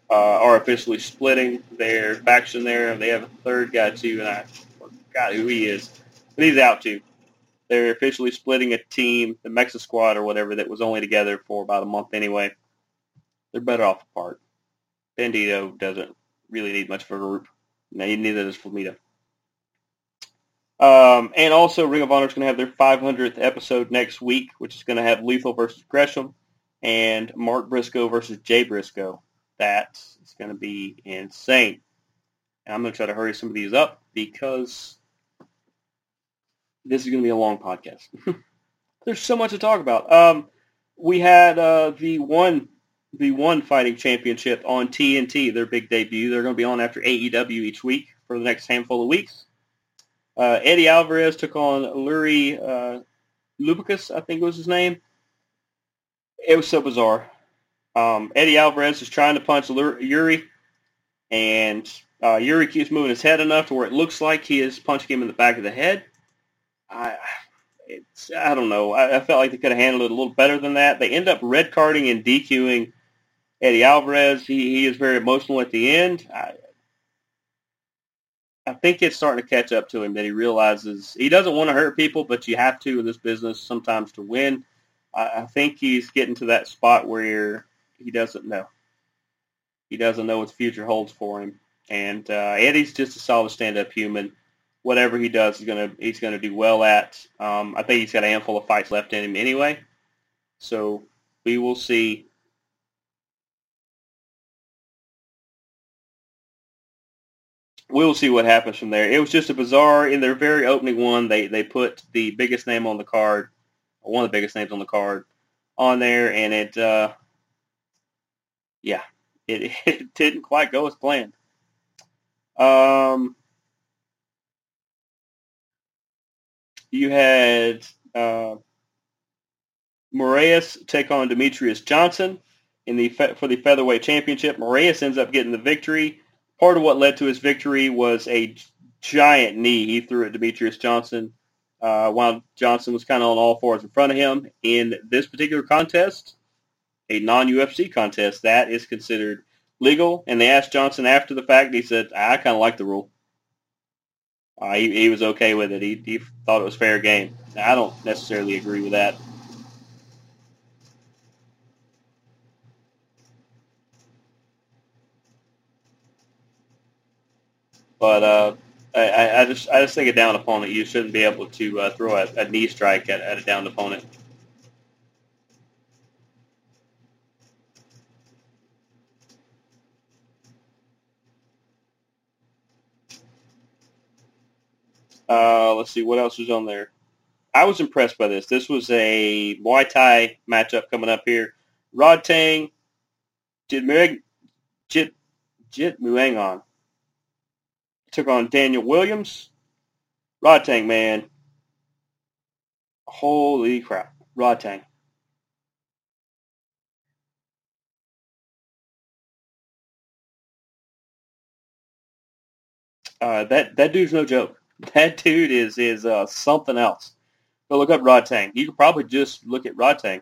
uh, are officially splitting their faction there. They have a third guy too, and I forgot who he is, but he's out too. They're officially splitting a team, the Mexa Squad or whatever, that was only together for about a month anyway. They're better off apart. Bandito doesn't really need much of a group. Neither does Flamita. Um, and also, Ring of Honor is going to have their 500th episode next week, which is going to have Lethal versus Gresham and Mark Briscoe versus Jay Briscoe. That is going to be insane. And I'm going to try to hurry some of these up because this is going to be a long podcast. There's so much to talk about. Um, we had uh, the one the one fighting championship on TNT, their big debut. They're going to be on after AEW each week for the next handful of weeks. Uh, Eddie Alvarez took on Lurie uh, Lubicus, I think was his name. It was so bizarre. Um, Eddie Alvarez is trying to punch Yuri, and uh, Yuri keeps moving his head enough to where it looks like he is punching him in the back of the head. I, it's, I don't know. I, I felt like they could have handled it a little better than that. They end up red carding and DQing Eddie Alvarez. He, he is very emotional at the end. I, I think it's starting to catch up to him that he realizes he doesn't want to hurt people, but you have to in this business sometimes to win. I, I think he's getting to that spot where he doesn't know. He doesn't know what the future holds for him. And uh, Eddie's just a solid stand-up human. Whatever he does, he's gonna he's gonna do well at. Um, I think he's got a handful of fights left in him anyway. So we will see. We'll see what happens from there. It was just a bizarre. In their very opening one, they they put the biggest name on the card, one of the biggest names on the card, on there, and it, uh, yeah, it, it didn't quite go as planned. Um, you had uh, Moraes take on Demetrious Johnson in the for the featherweight championship. Moraes ends up getting the victory. Part of what led to his victory was a giant knee he threw at Demetrious Johnson uh, while Johnson was kind of on all fours in front of him. In this particular contest, a non-UFC contest, that is considered legal. And they asked Johnson after the fact. He said, "I kind of like the rule." Uh, he, he was okay with it. He, he thought it was fair game. Now, I don't necessarily agree with that. But uh, I, I just I just think a down opponent you shouldn't be able to uh, throw a, a, knee strike at, at a downed opponent. Uh, let's see what else was on there. I was impressed by this. This was a Muay Thai matchup coming up here. Rodtang, Jit Jit Jit Muangon took on Daniel Williams. Rodtang, man. Holy crap. Rodtang. Uh, that that dude's no joke. That dude is is uh, something else. Go look up Rodtang. You could probably just look at Rodtang.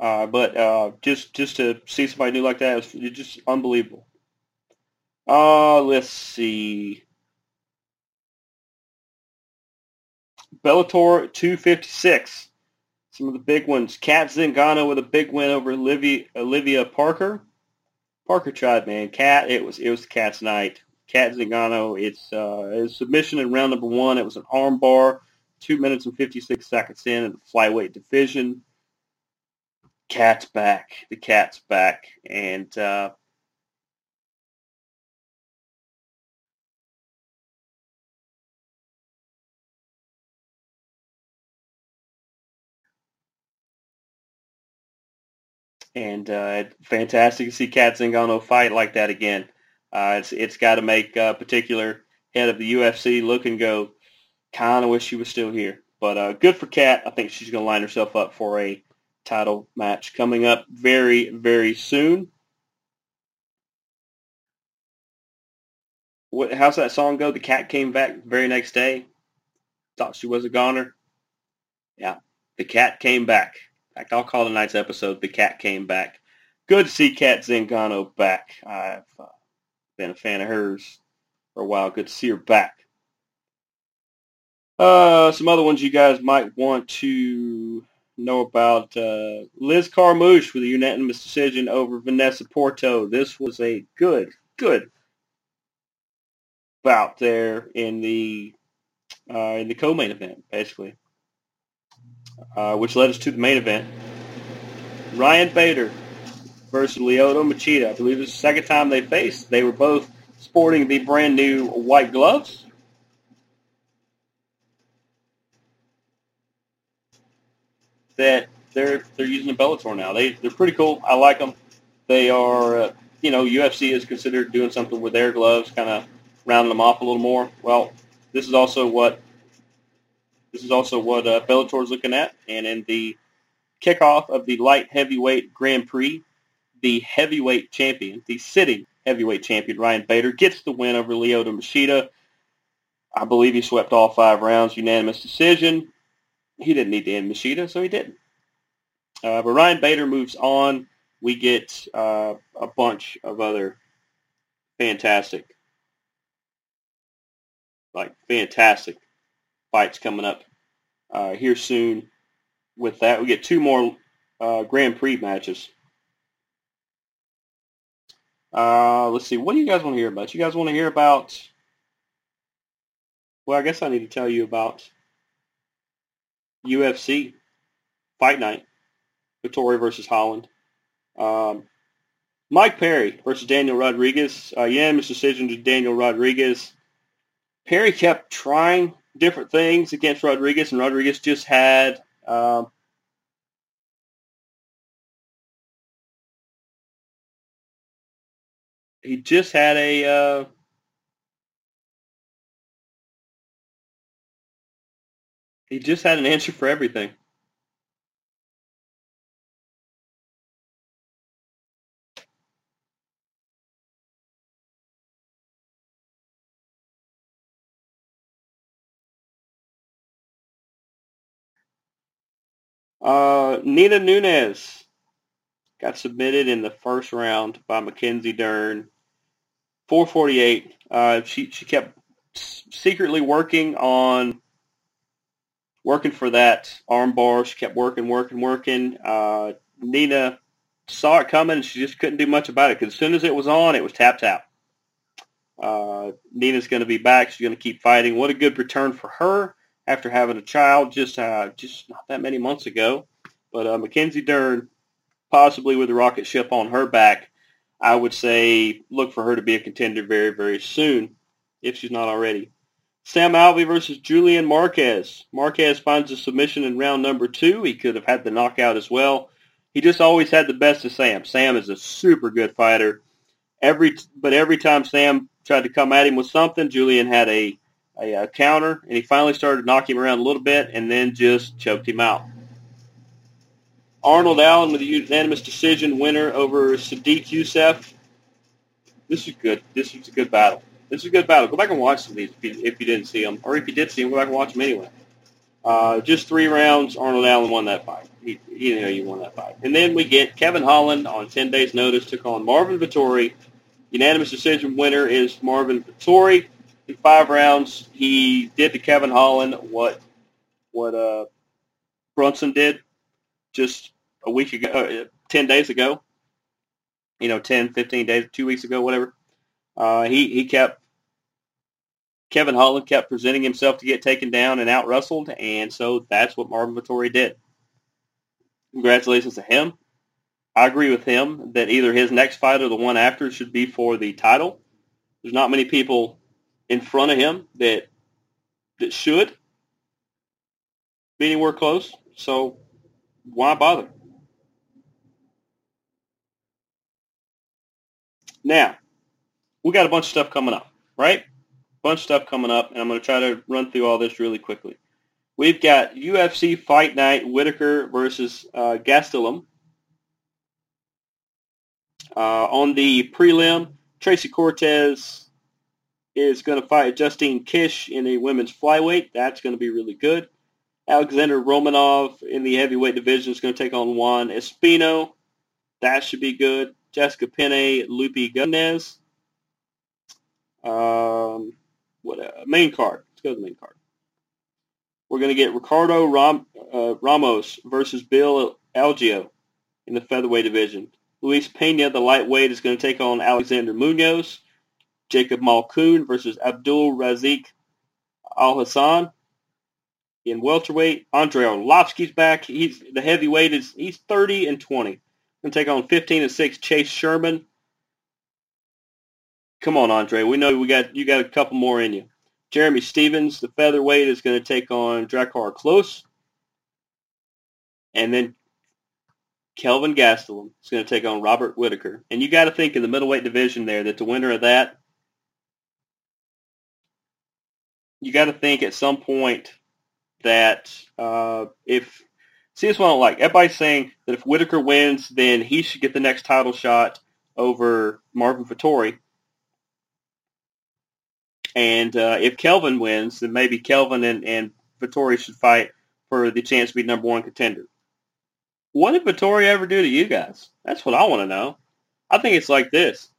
Uh, but uh, just just to see somebody new like that is just unbelievable. Uh, let's see. Bellator 256. Some of the big ones. Cat Zingano with a big win over Olivia, Olivia Parker. Parker tried, man. Cat, it was it was Cat's night. Cat Zingano, it's uh, submission in round number one. It was an armbar, two minutes and 56 seconds in in the flyweight division cat's back. The cat's back, and uh, and uh, fantastic to see Cat Zingano fight like that again. Uh, it's it's got to make a particular head of the UFC look and go, kind of wish she was still here. But uh, good for Cat. I think she's going to line herself up for a title match coming up very, very soon. What, how's that song go? The cat came back the very next day. Thought she was a goner. Yeah, the cat came back. Fact, I'll call tonight's episode "The Cat Came Back." Good to see Cat Zingano back. I've uh, been a fan of hers for a while. Good to see her back. Uh, some other ones you guys might want to know about uh, Liz Carmouche with a unanimous decision over Vanessa Porto. This was a good, good bout there in the uh, in the co-main event, basically, uh, which led us to the main event. Ryan Bader versus Lyoto Machida. I believe it's the second time they faced. They were both sporting the brand new white gloves. that they're they're using the Bellator now. They they're pretty cool. I like them. They are uh, you know UFC is considered doing something with their gloves, kind of rounding them off a little more. Well, this is also what this is also what uh, Bellator is looking at, and in the kickoff of the light heavyweight Grand Prix, the heavyweight champion, the sitting heavyweight champion Ryan Bader gets the win over Lyoto Machida. I believe he swept all five rounds, unanimous decision he didn't need to end Machida, so he didn't. Uh, but Ryan Bader moves on. We get uh, a bunch of other fantastic, like fantastic fights coming up uh, here soon. With that, we get two more uh, Grand Prix matches. Uh, let's see. What do you guys want to hear about? You guys want to hear about? Well, I guess I need to tell you about UFC Fight Night, Vettori versus Holland. Um, Mike Perry versus Daniel Rodriguez. Uh, unanimous decision to Daniel Rodriguez. Perry kept trying different things against Rodriguez, and Rodriguez just had um, he just had a uh, he just had an answer for everything. Uh, Nina Nunes got submitted in the first round by Mackenzie Dern. 448. Uh, she she kept secretly working on working for that armbar. She kept working, working, working. Uh, Nina saw it coming, and she just couldn't do much about it because as soon as it was on, it was tap tap. Uh, Nina's going to be back. She's going to keep fighting. What a good return for her after having a child just uh, just not that many months ago. But uh, Mackenzie Dern, possibly with a rocket ship on her back, I would say look for her to be a contender very, very soon, if she's not already. Sam Alvey versus Julian Marquez. Marquez finds a submission in round number two. He could have had the knockout as well. He just always had the best of Sam. Sam is a super good fighter. Every but every time Sam tried to come at him with something, Julian had a a, a counter, and he finally started knocking him around a little bit, and then just choked him out. Arnold Allen with a unanimous decision winner over Sodiq Yusuff. This is good. This is a good battle. This is a good battle. Go back and watch some of these if you, if you didn't see them, or if you did see them, go back and watch them anyway. Uh, just three rounds. Arnold Allen won that fight. He, you know, you won that fight. And then we get Kevin Holland on 10 days' notice took on Marvin Vettori. Unanimous decision winner is Marvin Vettori in five rounds, he did to Kevin Holland what what uh, Brunson did just a week ago, uh, 10 days ago, you know, 10, 15 days, two weeks ago, whatever. Uh, he, he kept, Kevin Holland kept presenting himself to get taken down and out wrestled, and so that's what Marvin Vettori did. Congratulations to him. I agree with him that either his next fight or the one after should be for the title. There's not many people in front of him that that should be anywhere close. So why bother? Now, we got a bunch of stuff coming up, right? Bunch of stuff coming up, and I'm going to try to run through all this really quickly. We've got UFC Fight Night, Whittaker versus uh, Gastelum. Uh, on the prelim, Tracy Cortez is going to fight Justine Kish in a women's flyweight. That's going to be really good. Alexander Romanov in the heavyweight division is going to take on Juan Espino. That should be good. Jessica Penne, Lupi Gunez. Um, what uh, main card? Let's go to the main card. We're going to get Ricardo Ram, uh, Ramos versus Bill Algeo in the featherweight division. Luis Pena, the lightweight, is going to take on Alexander Munoz. Jacob Malkoun versus Abdul Razik Al Hassan. In welterweight, Andre Arlovski's back. He's the heavyweight is he's 30 and 20. Gonna take on 15 and 6 Chase Sherman. Come on, Andre. We know we got you got a couple more in you. Jeremy Stephens, the featherweight, is going to take on Drakkar Klose. And then Kelvin Gastelum is going to take on Robert Whittaker. And you got to think in the middleweight division there that the winner of that you got to think at some point that uh, if see this one I don't like. Everybody's saying that if Whittaker wins, then he should get the next title shot over Marvin Vettori. And uh, if Kelvin wins, then maybe Kelvin and, and Vettori should fight for the chance to be number one contender. What did Vettori ever do to you guys? That's what I want to know. I think it's like this.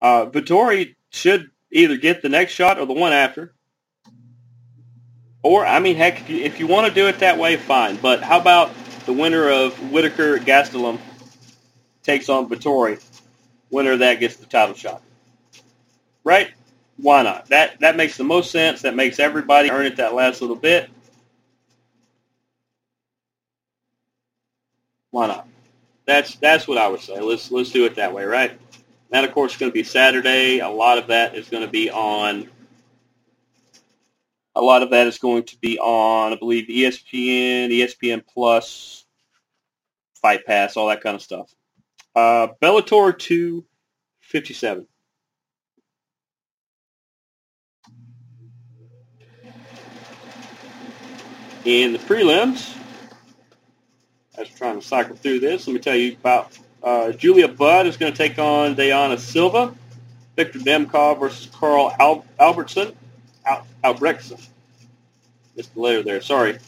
Uh, Vettori should either get the next shot or the one after. Or, I mean, heck, if you, if you want to do it that way, fine. But how about the winner of Whittaker Gastelum takes on Vettori? Winner of that gets the title shot. Right? Why not? That that makes the most sense. That makes everybody earn it that last little bit. Why not? That's that's what I would say. Let's let's do it that way, right? That of course is going to be Saturday. A lot of that is going to be on a lot of that is going to be on, I believe, ESPN, ESPN Plus, Fight Pass, all that kind of stuff. Uh, Bellator 257. In the prelims, I was trying to cycle through this. Let me tell you about uh, Julia Budd is going to take on Diana Silva. Victor Nemkov versus Carl Al- Albertson. Al- Albrechtson. Missed the letter there. Sorry.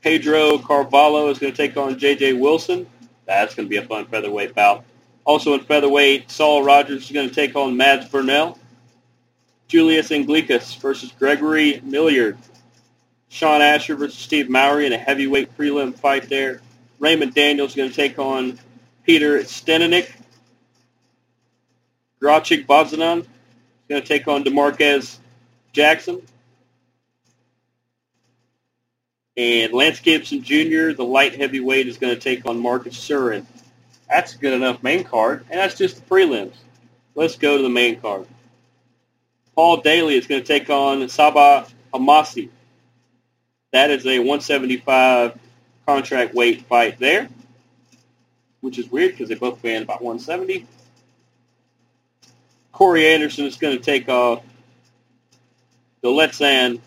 Pedro Carvalho is going to take on J.J. Wilson. That's going to be a fun featherweight bout. Also in featherweight, Saul Rogers is going to take on Mads Burnell. Julius Anglickas versus Gregory Milliard. Sean Asher versus Steve Mowry in a heavyweight prelim fight there. Raymond Daniels is going to take on Peter Steninick. Grachik Bozanan is going to take on DeMarquez Jackson. And Lance Gibson Jr., the light heavyweight, is going to take on Marcus Surin. That's a good enough main card, and that's just the prelims. Let's go to the main card. Paul Daly is going to take on Sabah Homasi. That is a 175 contract weight fight there, which is weird because they both weigh in about 170. Corey Anderson is going to take off the Letsan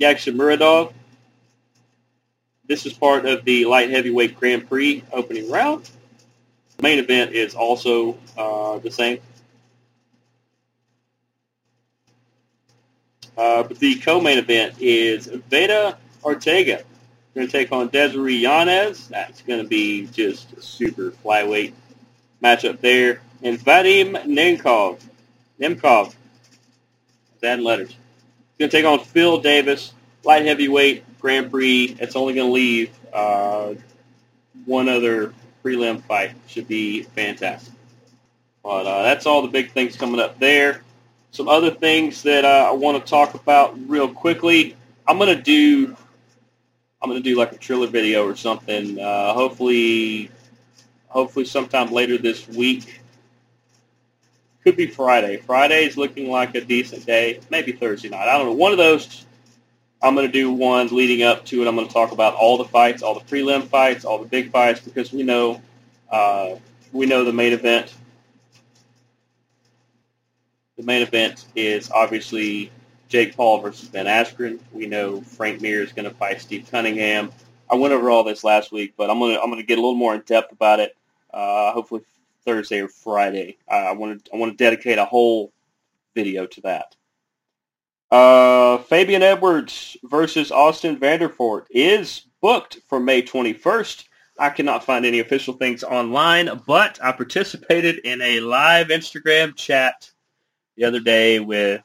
Yagshimuradov. This is part of the light heavyweight Grand Prix opening round. The main event is also uh, the same. Uh, but the co-main event is Veda Ortega going to take on Desiree Yanez. That's going to be just a super flyweight matchup there. And Vadim Nemkov. Nemkov. Adding letters. Going to take on Phil Davis, light heavyweight Grand Prix. It's only going to leave uh, one other prelim fight. Should be fantastic. But uh, that's all the big things coming up there. Some other things that uh, I want to talk about real quickly. I'm going to do I'm going to do like a trailer video or something. Uh, hopefully, hopefully sometime later this week. Could be Friday. Friday is looking like a decent day. Maybe Thursday night. I don't know. One of those. I'm going to do one leading up to it. I'm going to talk about all the fights, all the prelim fights, all the big fights, because we know uh, we know the main event. The main event is obviously Jake Paul versus Ben Askren. We know Frank Mir is going to fight Steve Cunningham. I went over all this last week, but I'm going to I'm to get a little more in depth about it. Uh, hopefully Thursday or Friday. Uh, I want to I want to dedicate a whole video to that. Uh, Fabian Edwards versus Austin Vanderford is booked for May 21st. I cannot find any official things online, but I participated in a live Instagram chat the other day with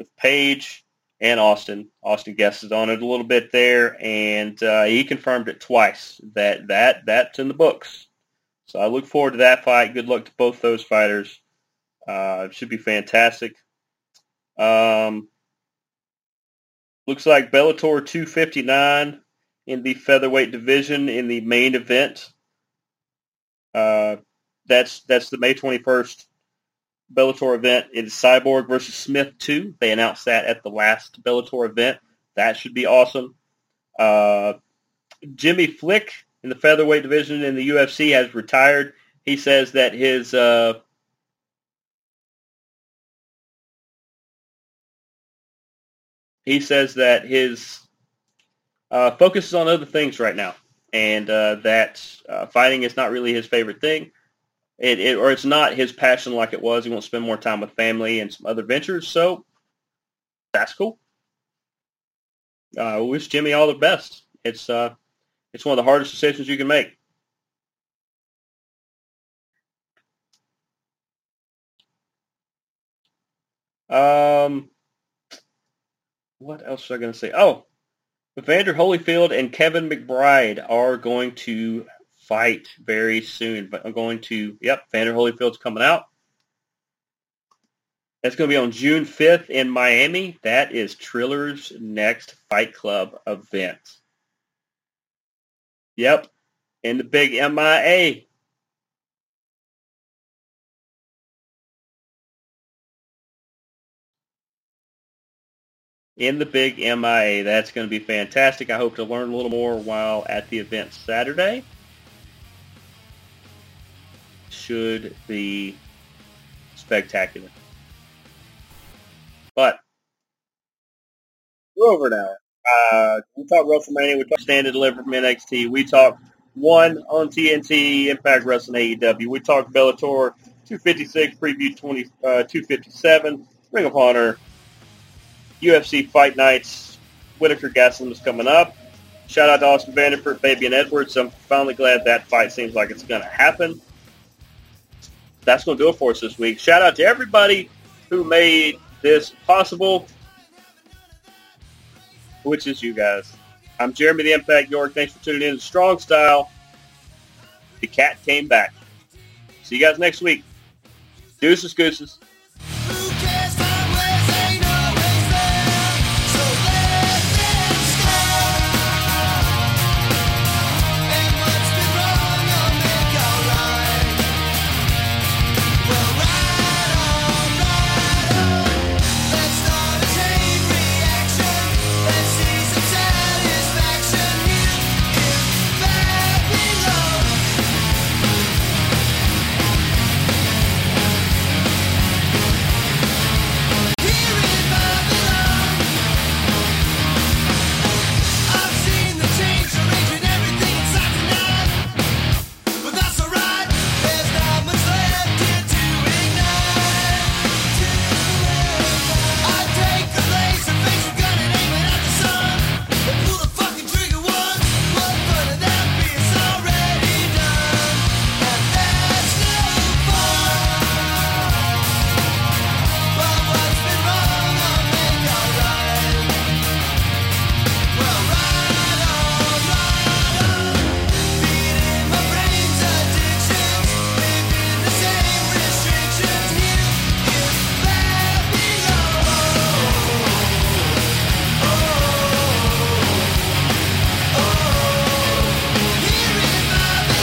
with Paige and Austin. Austin guesses on it a little bit there, and uh, he confirmed it twice that that that's in the books. So I look forward to that fight. Good luck to both those fighters. Uh, it should be fantastic. Um, looks like Bellator 259 in the featherweight division in the main event. Uh, that's that's the May 21st Bellator event is Cyborg versus Smith 2. They announced that at the last Bellator event. That should be awesome. Uh, Jimmy Flick in the featherweight division in the UFC has retired. He says that his uh, he says that his uh, focus is on other things right now, and uh, that uh, fighting is not really his favorite thing it, it, or it's not his passion like it was. He wants to spend more time with family and some other ventures. So that's cool. Uh, I wish Jimmy all the best. It's uh, it's one of the hardest decisions you can make. Um, what else was I going to say? Oh, Evander Holyfield and Kevin McBride are going to fight very soon. But I'm going to, yep, Vander Holyfield's coming out. That's going to be on June 5th in Miami. That is Triller's next Fight Club event. Yep, in the big MIA. In the big MIA. That's going to be fantastic. I hope to learn a little more while at the event Saturday. Should be spectacular. But we're over now. Uh, we talk WrestleMania. We talked Stand and Deliver from NXT. We talked one on TNT, Impact Wrestling AEW. We talk Bellator 256, preview 20, uh, 257, Ring of Honor, UFC Fight Nights, Whittaker Gastelum is coming up. Shout out to Austin Vanderford, Fabian Edwards. I'm finally glad that fight seems like it's going to happen. That's going to do it for us this week. Shout out to everybody who made this possible, which is you guys. I'm Jeremy the Impact York. Thanks for tuning in to Strong Style. The cat came back. See you guys next week. Deuces, gooses.